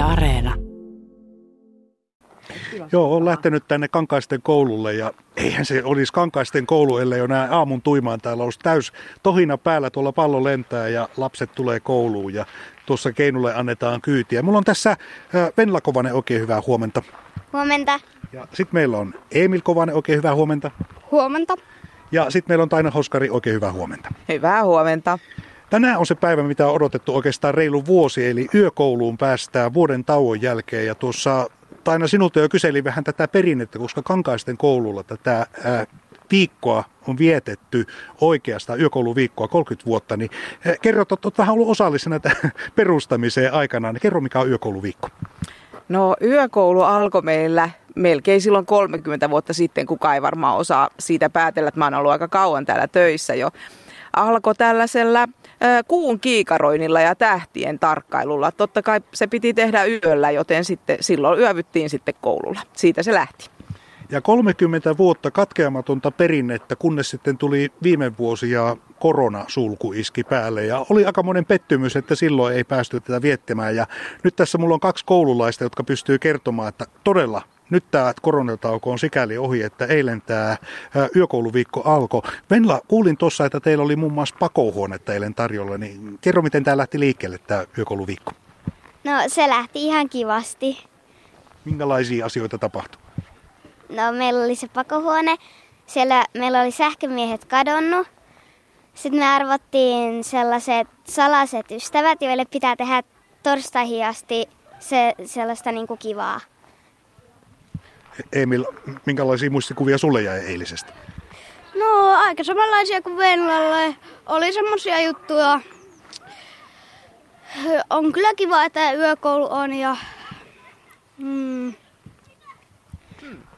Yle Areena. Joo, olen lähtenyt tänne Kankaisten koululle ja eihän se olisi Kankaisten koulu, ellei jo näin aamun tuimaan. Täällä olisi täys tohina päällä, tuolla pallo lentää ja lapset tulee kouluun ja tuossa Keinulle annetaan kyytiä. Mulla on tässä Venla Kovanen, oikein hyvää huomenta. Huomenta. Ja sitten meillä on Emil Kovanen, oikein hyvää huomenta. Huomenta. Ja sitten meillä on Taina Hoskari, oikein hyvää huomenta. Hyvää huomenta. Tänään on se päivä, mitä on odotettu oikeastaan reilu vuosi, eli yökouluun päästään vuoden tauon jälkeen. Ja tuossa Taina sinulta jo kyselin vähän tätä perinnettä, koska Kankaisten koululla tätä ää, viikkoa on vietetty oikeastaan yökouluviikkoa 30 vuotta, niin kerro, että olet vähän ollut osallisena tähän perustamiseen aikanaan, niin kerro mikä on yökouluviikko. No yökoulu alkoi meillä melkein silloin 30 vuotta sitten, kuka ei varmaan osaa siitä päätellä, että mä oon ollut aika kauan täällä töissä jo. Alkoi tällaisella kuun kiikaroinnilla ja tähtien tarkkailulla. Totta kai se piti tehdä yöllä, joten sitten silloin yövyttiin sitten koululla. Siitä se lähti. Ja 30 vuotta katkeamatonta perinnettä, kunnes sitten tuli viime vuosi ja koronasulku iski päälle. Ja oli aika monen pettymys, että silloin ei päästy tätä viettämään. Ja nyt tässä mulla on kaksi koululaista, jotka pystyy kertomaan, että todella nyt tämä koronatauko on sikäli ohi, että eilen tämä yökouluviikko alkoi. Venla, kuulin tuossa, että teillä oli muun muassa pakohuonetta eilen tarjolla, niin kerro miten tämä lähti liikkeelle tämä yökouluviikko. No se lähti ihan kivasti. Minkälaisia asioita tapahtui? No meillä oli se pakohuone, siellä meillä oli sähkömiehet kadonnut. Sitten me arvottiin sellaiset salaset ystävät, joille pitää tehdä torstaihin asti se, sellaista niin kuin kivaa. Emil, minkälaisia muistikuvia sulle jäi eilisestä? No aika samanlaisia kuin Venlalle. Oli semmoisia juttuja. On kyllä kiva, että yökoulu on ja... Mm.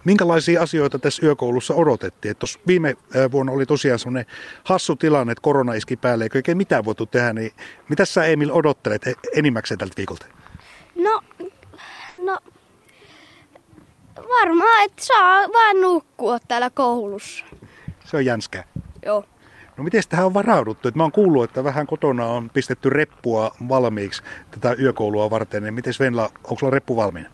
Minkälaisia asioita tässä yökoulussa odotettiin? Että viime vuonna oli tosiaan semmoinen hassu tilanne, että korona iski päälle, eikä oikein mitään voitu tehdä. Niin mitä sä Emil odottelet e- enimmäkseen tältä viikolta? No, no Varmaan, että saa vaan nukkua täällä koulussa. Se on jänskää. Joo. No miten tähän on varauduttu? Et mä oon kuullut, että vähän kotona on pistetty reppua valmiiksi tätä yökoulua varten. Niin miten Venla, onko sulla reppu valmiina?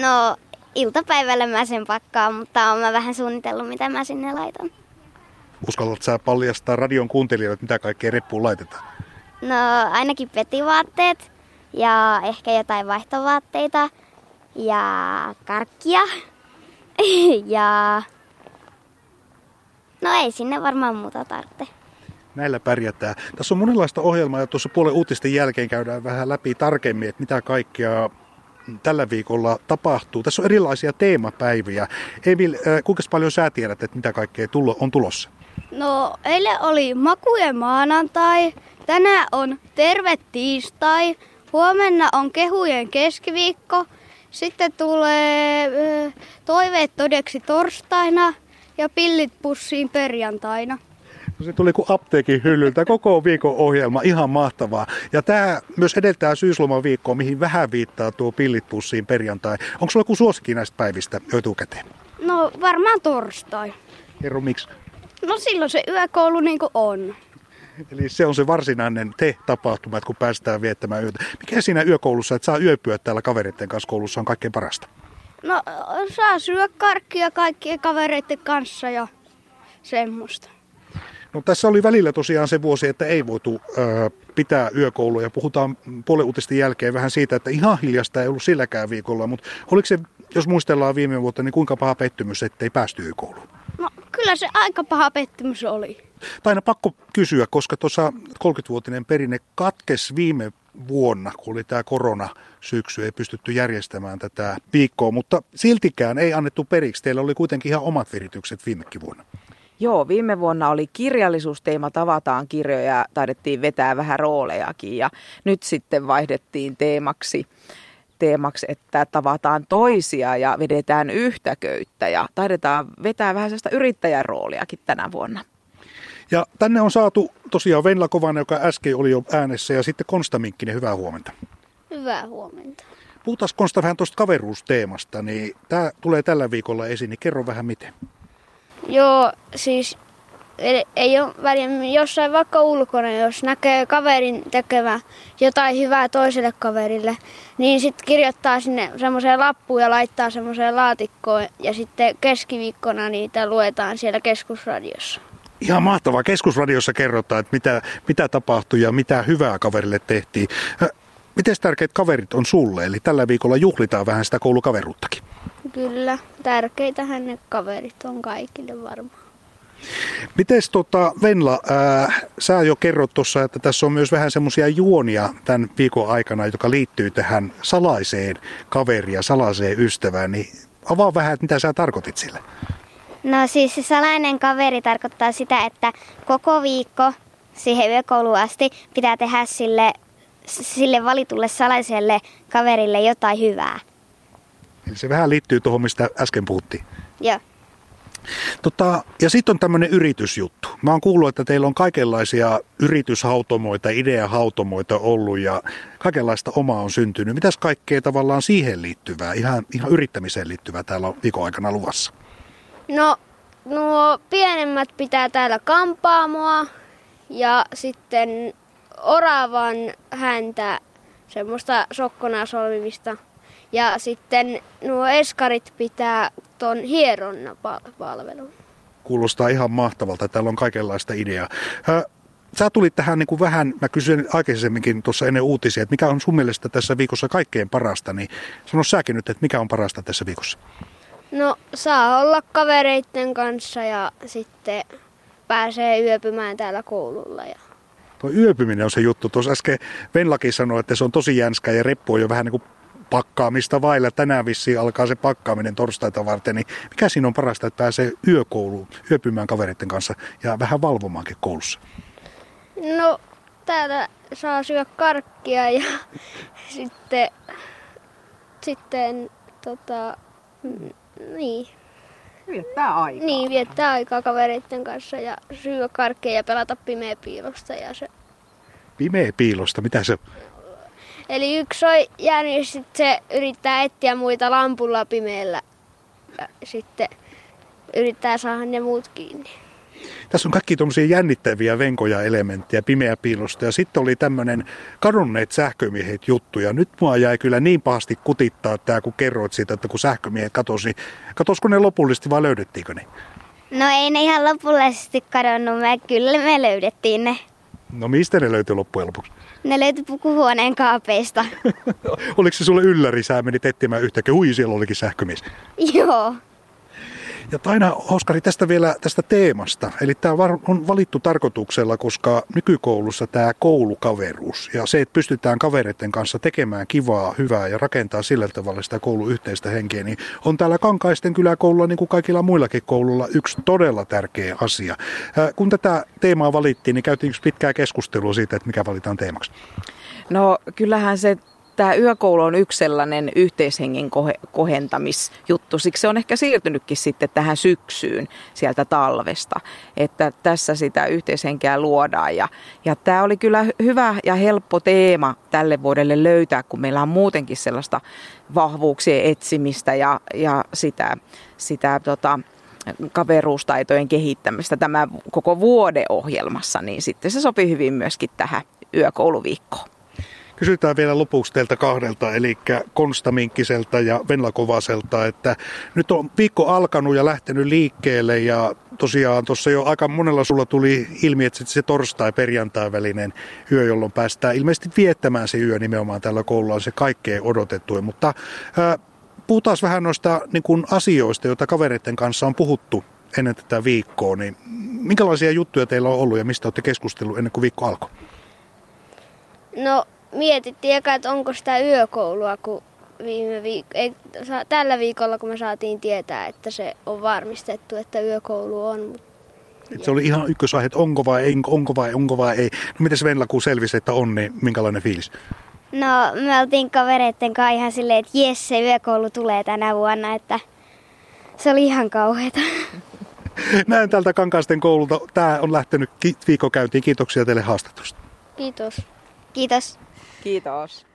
No iltapäivällä mä sen pakkaan, mutta oon mä vähän suunnitellut, mitä mä sinne laitan. Uskallat sä paljastaa radion kuuntelijoille, mitä kaikkea reppuun laitetaan? No ainakin petivaatteet ja ehkä jotain vaihtovaatteita ja karkkia ja no ei sinne varmaan muuta tarvitse. Näillä pärjätään. Tässä on monenlaista ohjelmaa ja tuossa puolen uutisten jälkeen käydään vähän läpi tarkemmin, että mitä kaikkea tällä viikolla tapahtuu. Tässä on erilaisia teemapäiviä. Emil, äh, kuinka paljon sä tiedät, että mitä kaikkea on tulossa? No, eilen oli makujen maanantai, tänään on terve tiistai, huomenna on kehujen keskiviikko – sitten tulee toiveet todeksi torstaina ja pillit pussiin perjantaina. No se tuli kuin apteekin hyllyltä, koko viikon ohjelma, ihan mahtavaa. Ja tämä myös edeltää syysloman viikkoa, mihin vähän viittaa tuo pillit pussiin perjantai. Onko sulla joku suosikki näistä päivistä etukäteen? No varmaan torstai. Kerro miksi? No silloin se yökoulu niin kuin on. Eli se on se varsinainen te-tapahtuma, että kun päästään viettämään yötä. Mikä siinä yökoulussa, että saa yöpyä täällä kavereiden kanssa koulussa on kaikkein parasta? No saa syödä karkkia kaikkien kavereiden kanssa ja semmoista. No, tässä oli välillä tosiaan se vuosi, että ei voitu ö, pitää yökouluja. Puhutaan puolen uutisten jälkeen vähän siitä, että ihan hiljasta ei ollut silläkään viikolla, mutta oliko se, jos muistellaan viime vuotta, niin kuinka paha pettymys, ettei päästy yökouluun? No kyllä se aika paha pettymys oli. Taina pakko kysyä, koska tuossa 30-vuotinen perinne katkes viime vuonna, kun oli tämä korona syksy, ei pystytty järjestämään tätä viikkoa, mutta siltikään ei annettu periksi. Teillä oli kuitenkin ihan omat viritykset viimekin vuonna. Joo, viime vuonna oli kirjallisuusteema Tavataan kirjoja, taidettiin vetää vähän roolejakin ja nyt sitten vaihdettiin teemaksi teemaksi, että tavataan toisia ja vedetään yhtä köyttä ja taidetaan vetää vähän sellaista yrittäjän rooliakin tänä vuonna. Ja tänne on saatu tosiaan Venla Kovanen, joka äsken oli jo äänessä, ja sitten Konsta Minkkinen, hyvää huomenta. Hyvää huomenta. Puhutaan Konsta vähän tuosta kaveruusteemasta, niin tämä tulee tällä viikolla esiin, niin kerro vähän miten. Joo, siis ei, ole väliä jossain vaikka ulkona, jos näkee kaverin tekevä jotain hyvää toiselle kaverille, niin sitten kirjoittaa sinne semmoiseen lappuun ja laittaa semmoiseen laatikkoon ja sitten keskiviikkona niitä luetaan siellä keskusradiossa. Ihan mahtavaa. Keskusradiossa kerrotaan, että mitä, mitä tapahtui ja mitä hyvää kaverille tehtiin. Miten tärkeät kaverit on sulle? Eli tällä viikolla juhlitaan vähän sitä koulukaveruuttakin. Kyllä, tärkeitähän ne kaverit on kaikille varmaan. Miten tota, Venla, ää, sä jo kerrot tuossa, että tässä on myös vähän semmoisia juonia tämän viikon aikana, joka liittyy tähän salaiseen kaveriin ja salaiseen ystävään, niin avaa vähän, että mitä sä tarkoitit sille. No siis se salainen kaveri tarkoittaa sitä, että koko viikko siihen yökouluun asti pitää tehdä sille, sille valitulle salaiselle kaverille jotain hyvää. Eli se vähän liittyy tuohon, mistä äsken puhuttiin. Joo. Tota, ja sitten on tämmöinen yritysjuttu. Mä oon kuullut, että teillä on kaikenlaisia yrityshautomoita, ideahautomoita ollut ja kaikenlaista omaa on syntynyt. Mitäs kaikkea tavallaan siihen liittyvää, ihan, ihan yrittämiseen liittyvää täällä on viikon aikana luvassa? No, nuo pienemmät pitää täällä kampaamoa ja sitten oravan häntä, semmoista sokkona solmimista. Ja sitten nuo eskarit pitää ton hieronna palvelun. Kuulostaa ihan mahtavalta, täällä on kaikenlaista ideaa. Sä tulit tähän niin kuin vähän, mä kysyin aikaisemminkin tuossa ennen uutisia, että mikä on sun mielestä tässä viikossa kaikkein parasta, niin sano säkin nyt, että mikä on parasta tässä viikossa? No saa olla kavereiden kanssa ja sitten pääsee yöpymään täällä koululla. Ja... Tuo yöpyminen on se juttu. Tuossa äsken Venlaki sanoi, että se on tosi jänskä ja reppu on jo vähän niin kuin pakkaamista vailla. Tänään vissiin alkaa se pakkaaminen torstaita varten. Niin mikä siinä on parasta, että pääsee yökouluun, yöpymään kavereiden kanssa ja vähän valvomaankin koulussa? No täällä saa syödä karkkia ja sitten, sitten tota, niin. Viettää aikaa. Niin, viettää aikaa kavereiden kanssa ja syödä karkkeja ja pelata pimeä piilosta. Ja se... Pimeä piilosta, mitä se Eli yksi on jäänyt ja sitten se yrittää etsiä muita lampulla pimeällä. Ja sitten yrittää saada ne muut kiinni. Tässä on kaikki tuommoisia jännittäviä venkoja elementtejä, pimeä piilosta. Ja sitten oli tämmöinen kadonneet sähkömiehet juttu. Ja nyt mua jäi kyllä niin pahasti kutittaa tämä, kun kerroit siitä, että kun sähkömiehet katosi. Niin katosko ne lopullisesti vai löydettiinkö ne? No ei ne ihan lopullisesti kadonnut. Me, kyllä me löydettiin ne. No mistä ne löytyi loppujen lopuksi? Ne löytyi pukuhuoneen kaapeista. Oliko se sulle ylläri, sä menit etsimään yhtäkkiä, hui siellä olikin sähkömies? Joo. Ja Taina Oskari tästä vielä tästä teemasta. Eli tämä on valittu tarkoituksella, koska nykykoulussa tämä koulukaveruus ja se, että pystytään kavereiden kanssa tekemään kivaa, hyvää ja rakentaa sillä tavalla sitä koulun yhteistä henkeä, niin on täällä Kankaisten kyläkoululla niin kuin kaikilla muillakin koululla yksi todella tärkeä asia. Kun tätä teemaa valittiin, niin käytiin pitkää keskustelua siitä, että mikä valitaan teemaksi. No kyllähän se tämä yökoulu on yksi sellainen yhteishengen kohentamisjuttu. Siksi se on ehkä siirtynytkin sitten tähän syksyyn sieltä talvesta, että tässä sitä yhteishenkeä luodaan. Ja, ja tämä oli kyllä hyvä ja helppo teema tälle vuodelle löytää, kun meillä on muutenkin sellaista vahvuuksien etsimistä ja, ja sitä, sitä tota, kaveruustaitojen kehittämistä tämä koko vuodeohjelmassa, niin sitten se sopii hyvin myöskin tähän yökouluviikkoon. Kysytään vielä lopuksi teiltä kahdelta, eli Konsta Minkkiseltä ja Venla Kovaselta, että nyt on viikko alkanut ja lähtenyt liikkeelle ja tosiaan tuossa jo aika monella sulla tuli ilmi, että se torstai-perjantai välinen yö, jolloin päästään ilmeisesti viettämään se yö nimenomaan tällä koululla on se kaikkein odotettu. Mutta ää, puhutaan vähän noista niin kuin asioista, joita kavereiden kanssa on puhuttu ennen tätä viikkoa, niin minkälaisia juttuja teillä on ollut ja mistä olette keskustellut ennen kuin viikko alkoi? No mietittiin eka, että onko sitä yökoulua, kun viime viik- ei, tällä viikolla, kun me saatiin tietää, että se on varmistettu, että yökoulu on. Et se oli ihan ykkösaihe, että onko vai ei, onko vai onko vai ei. No miten Venla, kun selvisi, että on, niin minkälainen fiilis? No me oltiin kavereitten kanssa ihan silleen, että jes, se yökoulu tulee tänä vuonna, että se oli ihan kauheata. Näen tältä Kankaasten koululta. Tämä on lähtenyt viikkokäyntiin. Kiitoksia teille haastattelusta. Kiitos. Kiitos. Kiitos.